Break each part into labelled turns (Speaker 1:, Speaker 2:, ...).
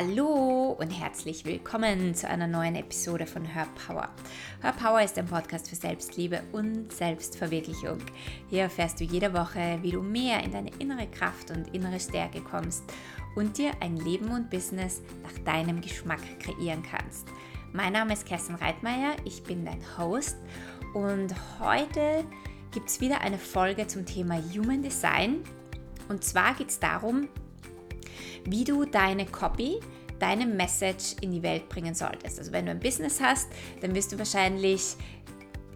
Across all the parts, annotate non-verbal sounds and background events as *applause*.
Speaker 1: Hallo und herzlich willkommen zu einer neuen Episode von Her Power. Her Power ist ein Podcast für Selbstliebe und Selbstverwirklichung. Hier erfährst du jede Woche, wie du mehr in deine innere Kraft und innere Stärke kommst und dir ein Leben und Business nach deinem Geschmack kreieren kannst. Mein Name ist Kerstin Reitmeier, ich bin dein Host und heute gibt es wieder eine Folge zum Thema Human Design. Und zwar geht es darum, wie du deine Copy, deine Message in die Welt bringen solltest. Also wenn du ein Business hast, dann wirst du wahrscheinlich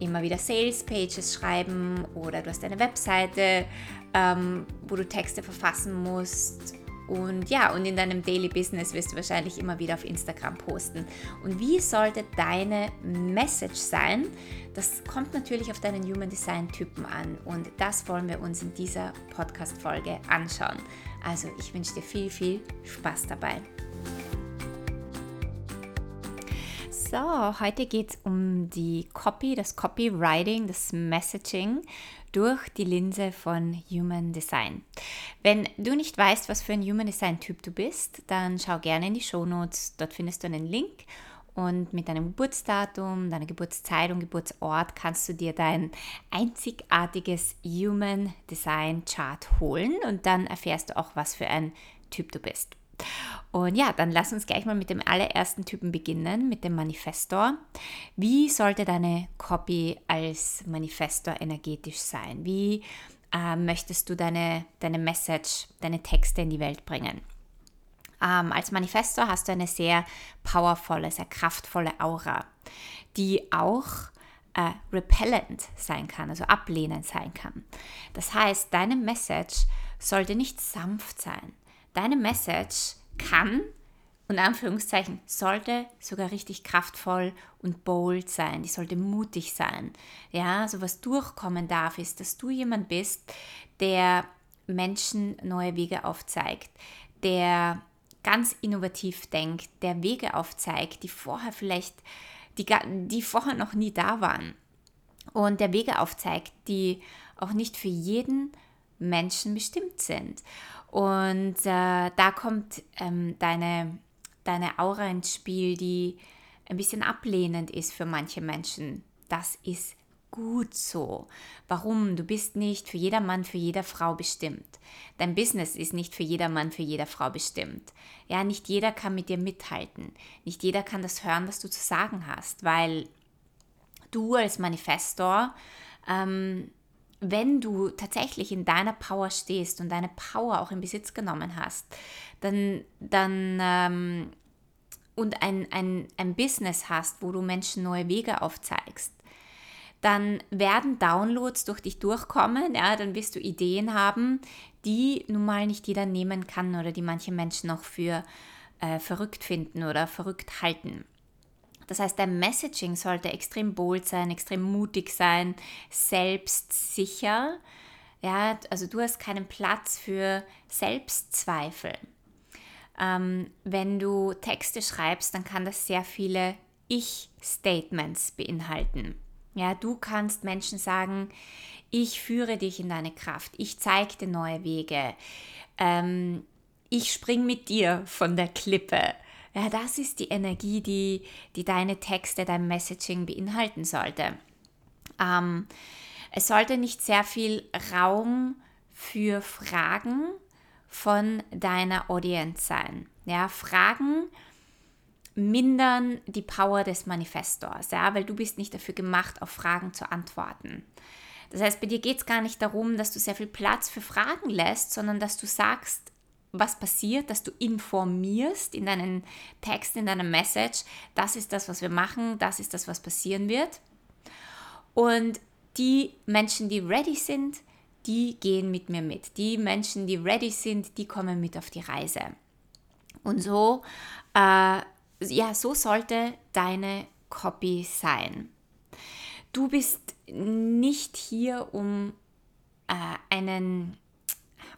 Speaker 1: immer wieder Sales Pages schreiben oder du hast eine Webseite, ähm, wo du Texte verfassen musst und ja, und in deinem Daily Business wirst du wahrscheinlich immer wieder auf Instagram posten. Und wie sollte deine Message sein? Das kommt natürlich auf deinen Human Design Typen an und das wollen wir uns in dieser Podcast Folge anschauen. Also, ich wünsche dir viel viel Spaß dabei. So, heute geht es um die Copy, das Copywriting, das Messaging durch die Linse von Human Design. Wenn du nicht weißt, was für ein Human Design Typ du bist, dann schau gerne in die Show Notes. Dort findest du einen Link und mit deinem Geburtsdatum, deiner Geburtszeit und Geburtsort kannst du dir dein einzigartiges Human Design Chart holen und dann erfährst du auch, was für ein Typ du bist. Und ja, dann lass uns gleich mal mit dem allerersten Typen beginnen, mit dem Manifestor. Wie sollte deine Copy als Manifestor energetisch sein? Wie äh, möchtest du deine, deine Message, deine Texte in die Welt bringen? Ähm, als Manifestor hast du eine sehr powervolle, sehr kraftvolle Aura, die auch äh, repellent sein kann, also ablehnend sein kann. Das heißt, deine Message sollte nicht sanft sein. Deine Message kann und Anführungszeichen sollte sogar richtig kraftvoll und bold sein. Die sollte mutig sein. Ja, so was durchkommen darf, ist, dass du jemand bist, der Menschen neue Wege aufzeigt, der ganz innovativ denkt, der Wege aufzeigt, die vorher vielleicht, die, die vorher noch nie da waren. Und der Wege aufzeigt, die auch nicht für jeden Menschen bestimmt sind. Und äh, da kommt ähm, deine, deine Aura ins Spiel, die ein bisschen ablehnend ist für manche Menschen. Das ist gut so. Warum? Du bist nicht für jeder Mann, für jede Frau bestimmt. Dein Business ist nicht für jeder Mann, für jede Frau bestimmt. Ja, nicht jeder kann mit dir mithalten. Nicht jeder kann das hören, was du zu sagen hast, weil du als Manifestor ähm, wenn du tatsächlich in deiner Power stehst und deine Power auch in Besitz genommen hast, dann, dann ähm, und ein, ein, ein Business hast, wo du Menschen neue Wege aufzeigst, dann werden Downloads durch dich durchkommen, ja, dann wirst du Ideen haben, die nun mal nicht jeder nehmen kann oder die manche Menschen auch für äh, verrückt finden oder verrückt halten. Das heißt, dein Messaging sollte extrem bold sein, extrem mutig sein, selbstsicher. Ja, also du hast keinen Platz für Selbstzweifel. Ähm, wenn du Texte schreibst, dann kann das sehr viele Ich-Statements beinhalten. Ja, du kannst Menschen sagen, ich führe dich in deine Kraft, ich zeige dir neue Wege, ähm, ich spring mit dir von der Klippe. Ja, das ist die Energie, die, die deine Texte, dein Messaging beinhalten sollte. Ähm, es sollte nicht sehr viel Raum für Fragen von deiner Audience sein. Ja, Fragen mindern die Power des Manifestors, ja, weil du bist nicht dafür gemacht, auf Fragen zu antworten. Das heißt, bei dir geht es gar nicht darum, dass du sehr viel Platz für Fragen lässt, sondern dass du sagst, was passiert, dass du informierst in deinen Text, in deiner Message, das ist das, was wir machen, das ist das, was passieren wird. Und die Menschen, die ready sind, die gehen mit mir mit. Die Menschen, die ready sind, die kommen mit auf die Reise. Und so, äh, ja, so sollte deine Copy sein. Du bist nicht hier, um äh, einen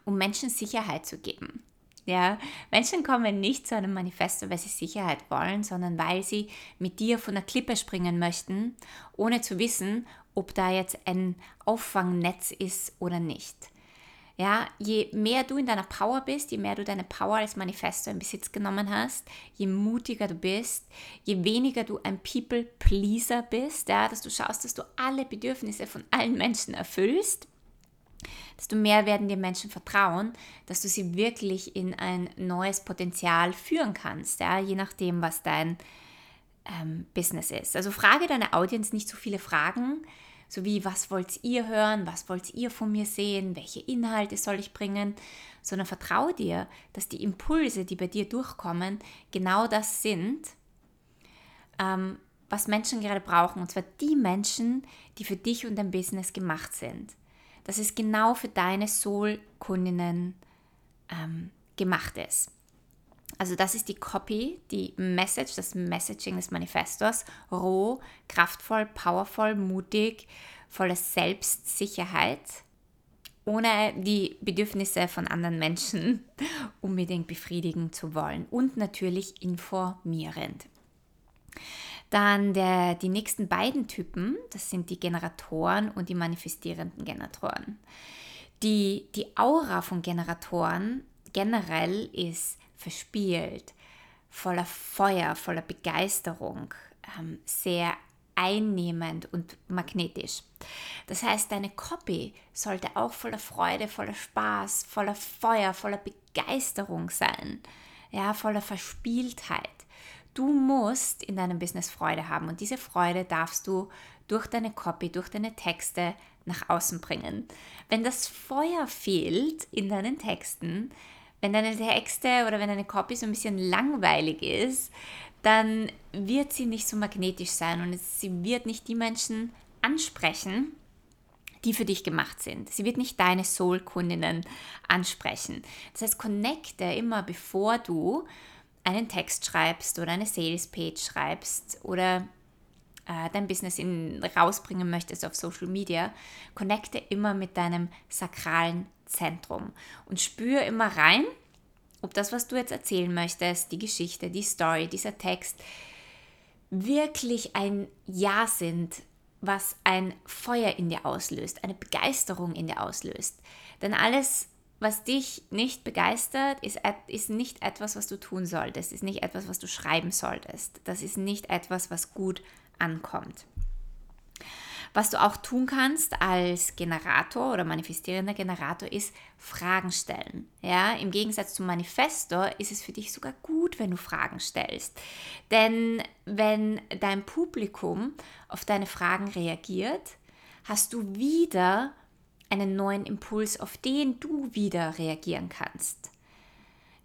Speaker 1: um Menschen Sicherheit zu geben. Ja, Menschen kommen nicht zu einem Manifesto, weil sie Sicherheit wollen, sondern weil sie mit dir von der Klippe springen möchten, ohne zu wissen, ob da jetzt ein Auffangnetz ist oder nicht. Ja, je mehr du in deiner Power bist, je mehr du deine Power als Manifesto in Besitz genommen hast, je mutiger du bist, je weniger du ein People-Pleaser bist, ja, dass du schaust, dass du alle Bedürfnisse von allen Menschen erfüllst, desto mehr werden dir Menschen vertrauen, dass du sie wirklich in ein neues Potenzial führen kannst, ja, je nachdem, was dein ähm, Business ist. Also frage deine Audience nicht so viele Fragen, so wie, was wollt ihr hören, was wollt ihr von mir sehen, welche Inhalte soll ich bringen, sondern vertraue dir, dass die Impulse, die bei dir durchkommen, genau das sind, ähm, was Menschen gerade brauchen. Und zwar die Menschen, die für dich und dein Business gemacht sind. Dass es genau für deine Soul-Kundinnen ähm, gemacht ist. Also das ist die Copy, die Message, das Messaging des Manifestos. Roh, kraftvoll, powervoll, mutig, voller Selbstsicherheit, ohne die Bedürfnisse von anderen Menschen *laughs* unbedingt befriedigen zu wollen und natürlich informierend. Dann der, die nächsten beiden Typen, das sind die Generatoren und die manifestierenden Generatoren. Die, die Aura von Generatoren generell ist verspielt, voller Feuer, voller Begeisterung, ähm, sehr einnehmend und magnetisch. Das heißt, deine Copy sollte auch voller Freude, voller Spaß, voller Feuer, voller Begeisterung sein, ja, voller Verspieltheit. Du musst in deinem Business Freude haben und diese Freude darfst du durch deine Copy, durch deine Texte nach außen bringen. Wenn das Feuer fehlt in deinen Texten, wenn deine Texte oder wenn deine Copy so ein bisschen langweilig ist, dann wird sie nicht so magnetisch sein und sie wird nicht die Menschen ansprechen, die für dich gemacht sind. Sie wird nicht deine Soul-Kundinnen ansprechen. Das heißt, connecte immer bevor du einen Text schreibst oder eine Sales-Page schreibst oder äh, dein Business in, rausbringen möchtest auf Social Media, connecte immer mit deinem sakralen Zentrum und spüre immer rein, ob das, was du jetzt erzählen möchtest, die Geschichte, die Story, dieser Text, wirklich ein Ja sind, was ein Feuer in dir auslöst, eine Begeisterung in dir auslöst. Denn alles, was dich nicht begeistert, ist, ist nicht etwas, was du tun solltest, ist nicht etwas, was du schreiben solltest. Das ist nicht etwas, was gut ankommt. Was du auch tun kannst als Generator oder manifestierender Generator ist Fragen stellen. Ja, im Gegensatz zum Manifestor ist es für dich sogar gut, wenn du Fragen stellst. Denn wenn dein Publikum auf deine Fragen reagiert, hast du wieder einen neuen Impuls, auf den du wieder reagieren kannst.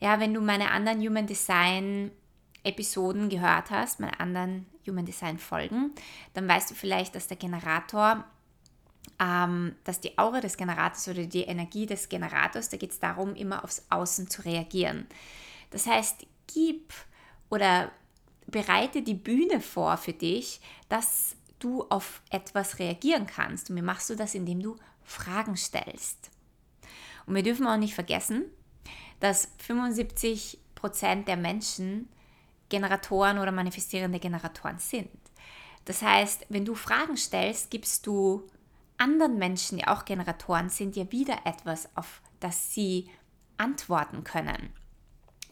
Speaker 1: Ja, wenn du meine anderen Human Design Episoden gehört hast, meine anderen Human Design Folgen, dann weißt du vielleicht, dass der Generator, ähm, dass die Aura des Generators oder die Energie des Generators, da geht es darum, immer aufs Außen zu reagieren. Das heißt, gib oder bereite die Bühne vor für dich, dass du auf etwas reagieren kannst. Und wie machst du das, indem du Fragen stellst? Und wir dürfen auch nicht vergessen, dass 75% der Menschen Generatoren oder manifestierende Generatoren sind. Das heißt, wenn du Fragen stellst, gibst du anderen Menschen, die auch Generatoren sind, ja wieder etwas, auf das sie antworten können.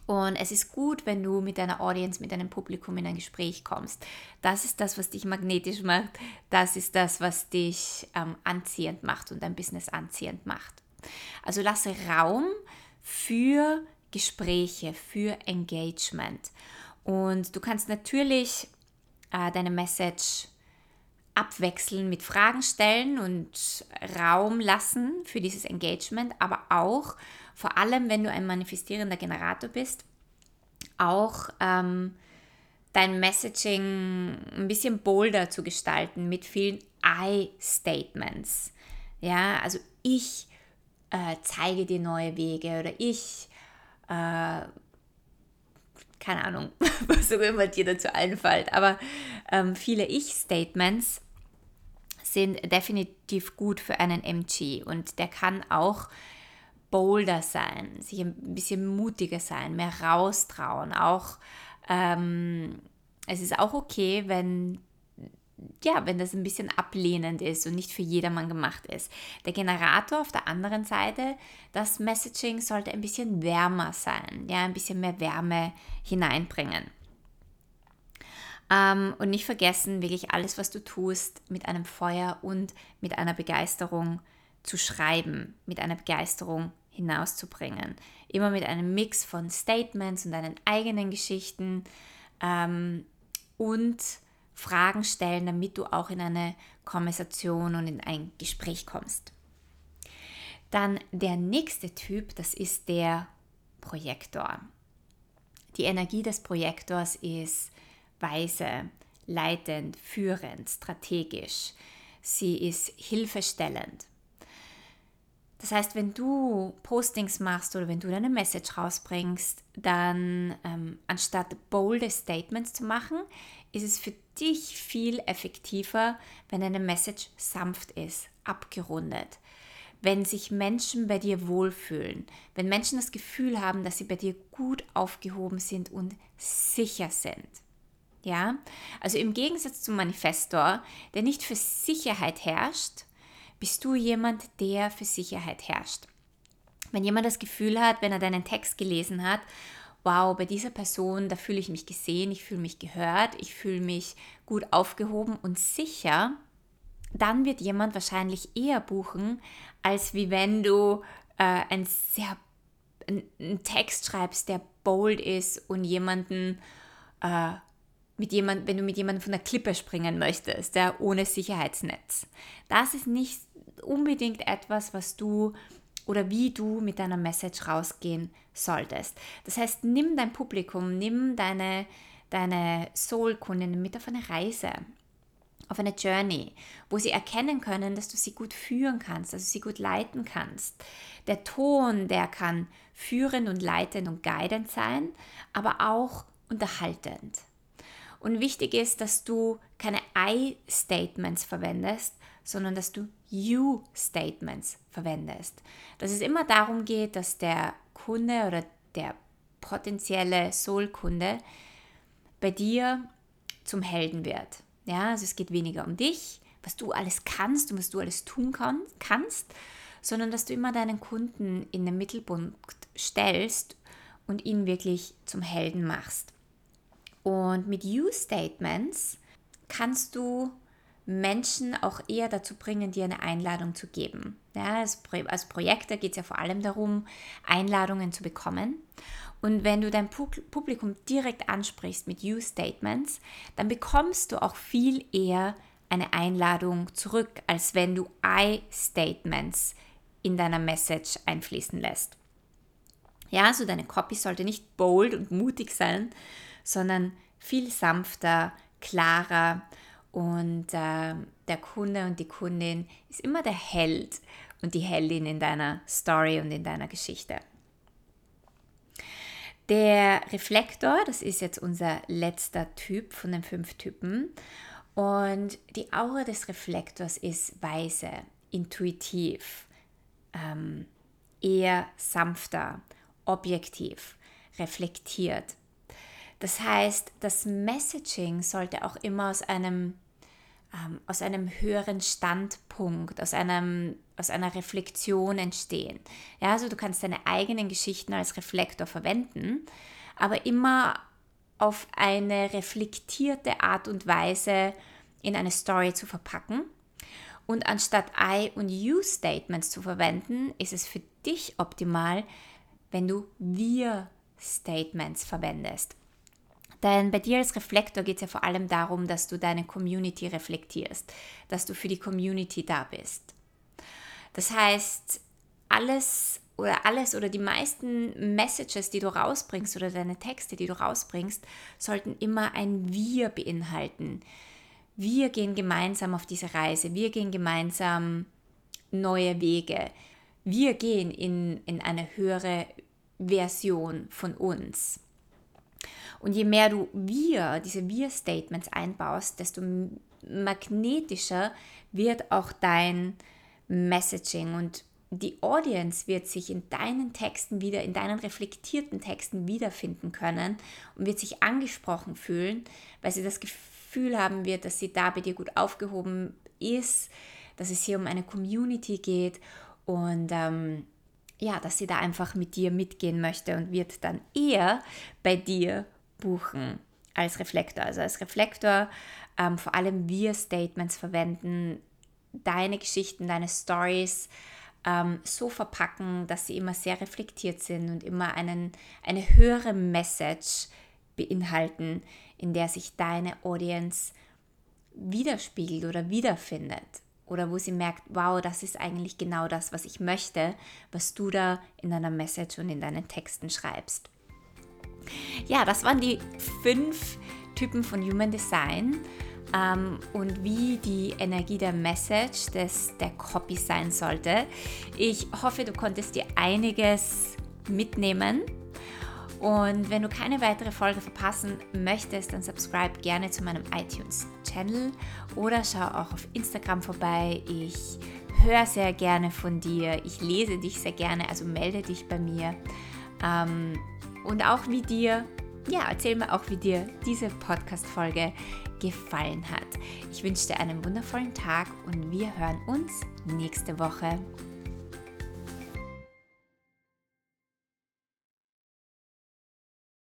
Speaker 1: Und es ist gut, wenn du mit deiner Audience, mit deinem Publikum in ein Gespräch kommst. Das ist das, was dich magnetisch macht. Das ist das, was dich ähm, anziehend macht und dein Business anziehend macht. Also lasse Raum für Gespräche, für Engagement. Und du kannst natürlich äh, deine Message abwechseln mit Fragen stellen und Raum lassen für dieses Engagement, aber auch, vor allem wenn du ein manifestierender Generator bist, auch ähm, dein Messaging ein bisschen bolder zu gestalten mit vielen I-Statements. Ja, also ich äh, zeige dir neue Wege oder ich äh, keine Ahnung, *laughs* was auch immer dir dazu einfällt, aber ähm, viele Ich-Statements sind definitiv gut für einen MG und der kann auch bolder sein, sich ein bisschen mutiger sein, mehr raustrauen. Auch ähm, es ist auch okay, wenn ja, wenn das ein bisschen ablehnend ist und nicht für jedermann gemacht ist. Der Generator auf der anderen Seite, das Messaging sollte ein bisschen wärmer sein, ja, ein bisschen mehr Wärme hineinbringen. Ähm, und nicht vergessen, wirklich alles, was du tust, mit einem Feuer und mit einer Begeisterung zu schreiben, mit einer Begeisterung hinauszubringen. Immer mit einem Mix von Statements und deinen eigenen Geschichten ähm, und Fragen stellen, damit du auch in eine Konversation und in ein Gespräch kommst. Dann der nächste Typ, das ist der Projektor. Die Energie des Projektors ist weise, leitend, führend, strategisch. Sie ist hilfestellend. Das heißt, wenn du Postings machst oder wenn du deine Message rausbringst, dann ähm, anstatt bolde Statements zu machen, ist es für dich viel effektiver, wenn deine Message sanft ist, abgerundet. Wenn sich Menschen bei dir wohlfühlen, wenn Menschen das Gefühl haben, dass sie bei dir gut aufgehoben sind und sicher sind. Ja, also im Gegensatz zum Manifestor, der nicht für Sicherheit herrscht, bist du jemand, der für Sicherheit herrscht. Wenn jemand das Gefühl hat, wenn er deinen Text gelesen hat, wow, bei dieser Person, da fühle ich mich gesehen, ich fühle mich gehört, ich fühle mich gut aufgehoben und sicher, dann wird jemand wahrscheinlich eher buchen, als wie wenn du äh, ein sehr einen Text schreibst, der bold ist und jemanden äh, mit jemand, wenn du mit jemandem von der Klippe springen möchtest, der ohne Sicherheitsnetz. Das ist nicht unbedingt etwas, was du oder wie du mit deiner Message rausgehen solltest. Das heißt, nimm dein Publikum, nimm deine, deine Soul-Kundinnen mit auf eine Reise, auf eine Journey, wo sie erkennen können, dass du sie gut führen kannst, dass du sie gut leiten kannst. Der Ton, der kann führend und leitend und guidend sein, aber auch unterhaltend. Und wichtig ist, dass du keine I-Statements verwendest, sondern dass du You-Statements verwendest. Dass es immer darum geht, dass der Kunde oder der potenzielle Soul-Kunde bei dir zum Helden wird. Ja, also es geht weniger um dich, was du alles kannst und was du alles tun kann, kannst, sondern dass du immer deinen Kunden in den Mittelpunkt stellst und ihn wirklich zum Helden machst. Und mit You-Statements kannst du Menschen auch eher dazu bringen, dir eine Einladung zu geben. Ja, als, Pro als Projektor geht es ja vor allem darum, Einladungen zu bekommen. Und wenn du dein Publikum direkt ansprichst mit You-Statements, dann bekommst du auch viel eher eine Einladung zurück, als wenn du I-Statements in deiner Message einfließen lässt. Ja, also deine Copy sollte nicht bold und mutig sein, sondern viel sanfter, klarer und äh, der Kunde und die Kundin ist immer der Held und die Heldin in deiner Story und in deiner Geschichte. Der Reflektor, das ist jetzt unser letzter Typ von den fünf Typen. Und die Aura des Reflektors ist weise, intuitiv, ähm, eher sanfter, objektiv, reflektiert. Das heißt, das Messaging sollte auch immer aus einem, ähm, aus einem höheren Standpunkt, aus, einem, aus einer Reflexion entstehen. Ja, also du kannst deine eigenen Geschichten als Reflektor verwenden, aber immer auf eine reflektierte Art und Weise in eine Story zu verpacken. Und anstatt I und You Statements zu verwenden, ist es für dich optimal, wenn du Wir Statements verwendest. Denn bei dir als Reflektor geht es ja vor allem darum, dass du deine Community reflektierst, dass du für die Community da bist. Das heißt, alles oder alles oder die meisten Messages, die du rausbringst oder deine Texte, die du rausbringst, sollten immer ein Wir beinhalten. Wir gehen gemeinsam auf diese Reise, wir gehen gemeinsam neue Wege, wir gehen in, in eine höhere Version von uns. Und je mehr du wir, diese Wir-Statements einbaust, desto magnetischer wird auch dein Messaging. Und die Audience wird sich in deinen Texten wieder, in deinen reflektierten Texten wiederfinden können und wird sich angesprochen fühlen, weil sie das Gefühl haben wird, dass sie da bei dir gut aufgehoben ist, dass es hier um eine Community geht und ähm, ja, dass sie da einfach mit dir mitgehen möchte und wird dann eher bei dir buchen als Reflektor. Also als Reflektor ähm, vor allem wir Statements verwenden, deine Geschichten, deine Stories ähm, so verpacken, dass sie immer sehr reflektiert sind und immer einen, eine höhere Message beinhalten, in der sich deine Audience widerspiegelt oder wiederfindet. Oder wo sie merkt, wow, das ist eigentlich genau das, was ich möchte, was du da in deiner Message und in deinen Texten schreibst. Ja, das waren die fünf Typen von Human Design ähm, und wie die Energie der Message des, der Copy sein sollte. Ich hoffe, du konntest dir einiges mitnehmen. Und wenn du keine weitere Folge verpassen möchtest, dann subscribe gerne zu meinem iTunes-Channel oder schau auch auf Instagram vorbei. Ich höre sehr gerne von dir, ich lese dich sehr gerne, also melde dich bei mir. Ähm, und auch wie dir, ja, erzähl mir auch, wie dir diese Podcast-Folge gefallen hat. Ich wünsche dir einen wundervollen Tag und wir hören uns nächste Woche.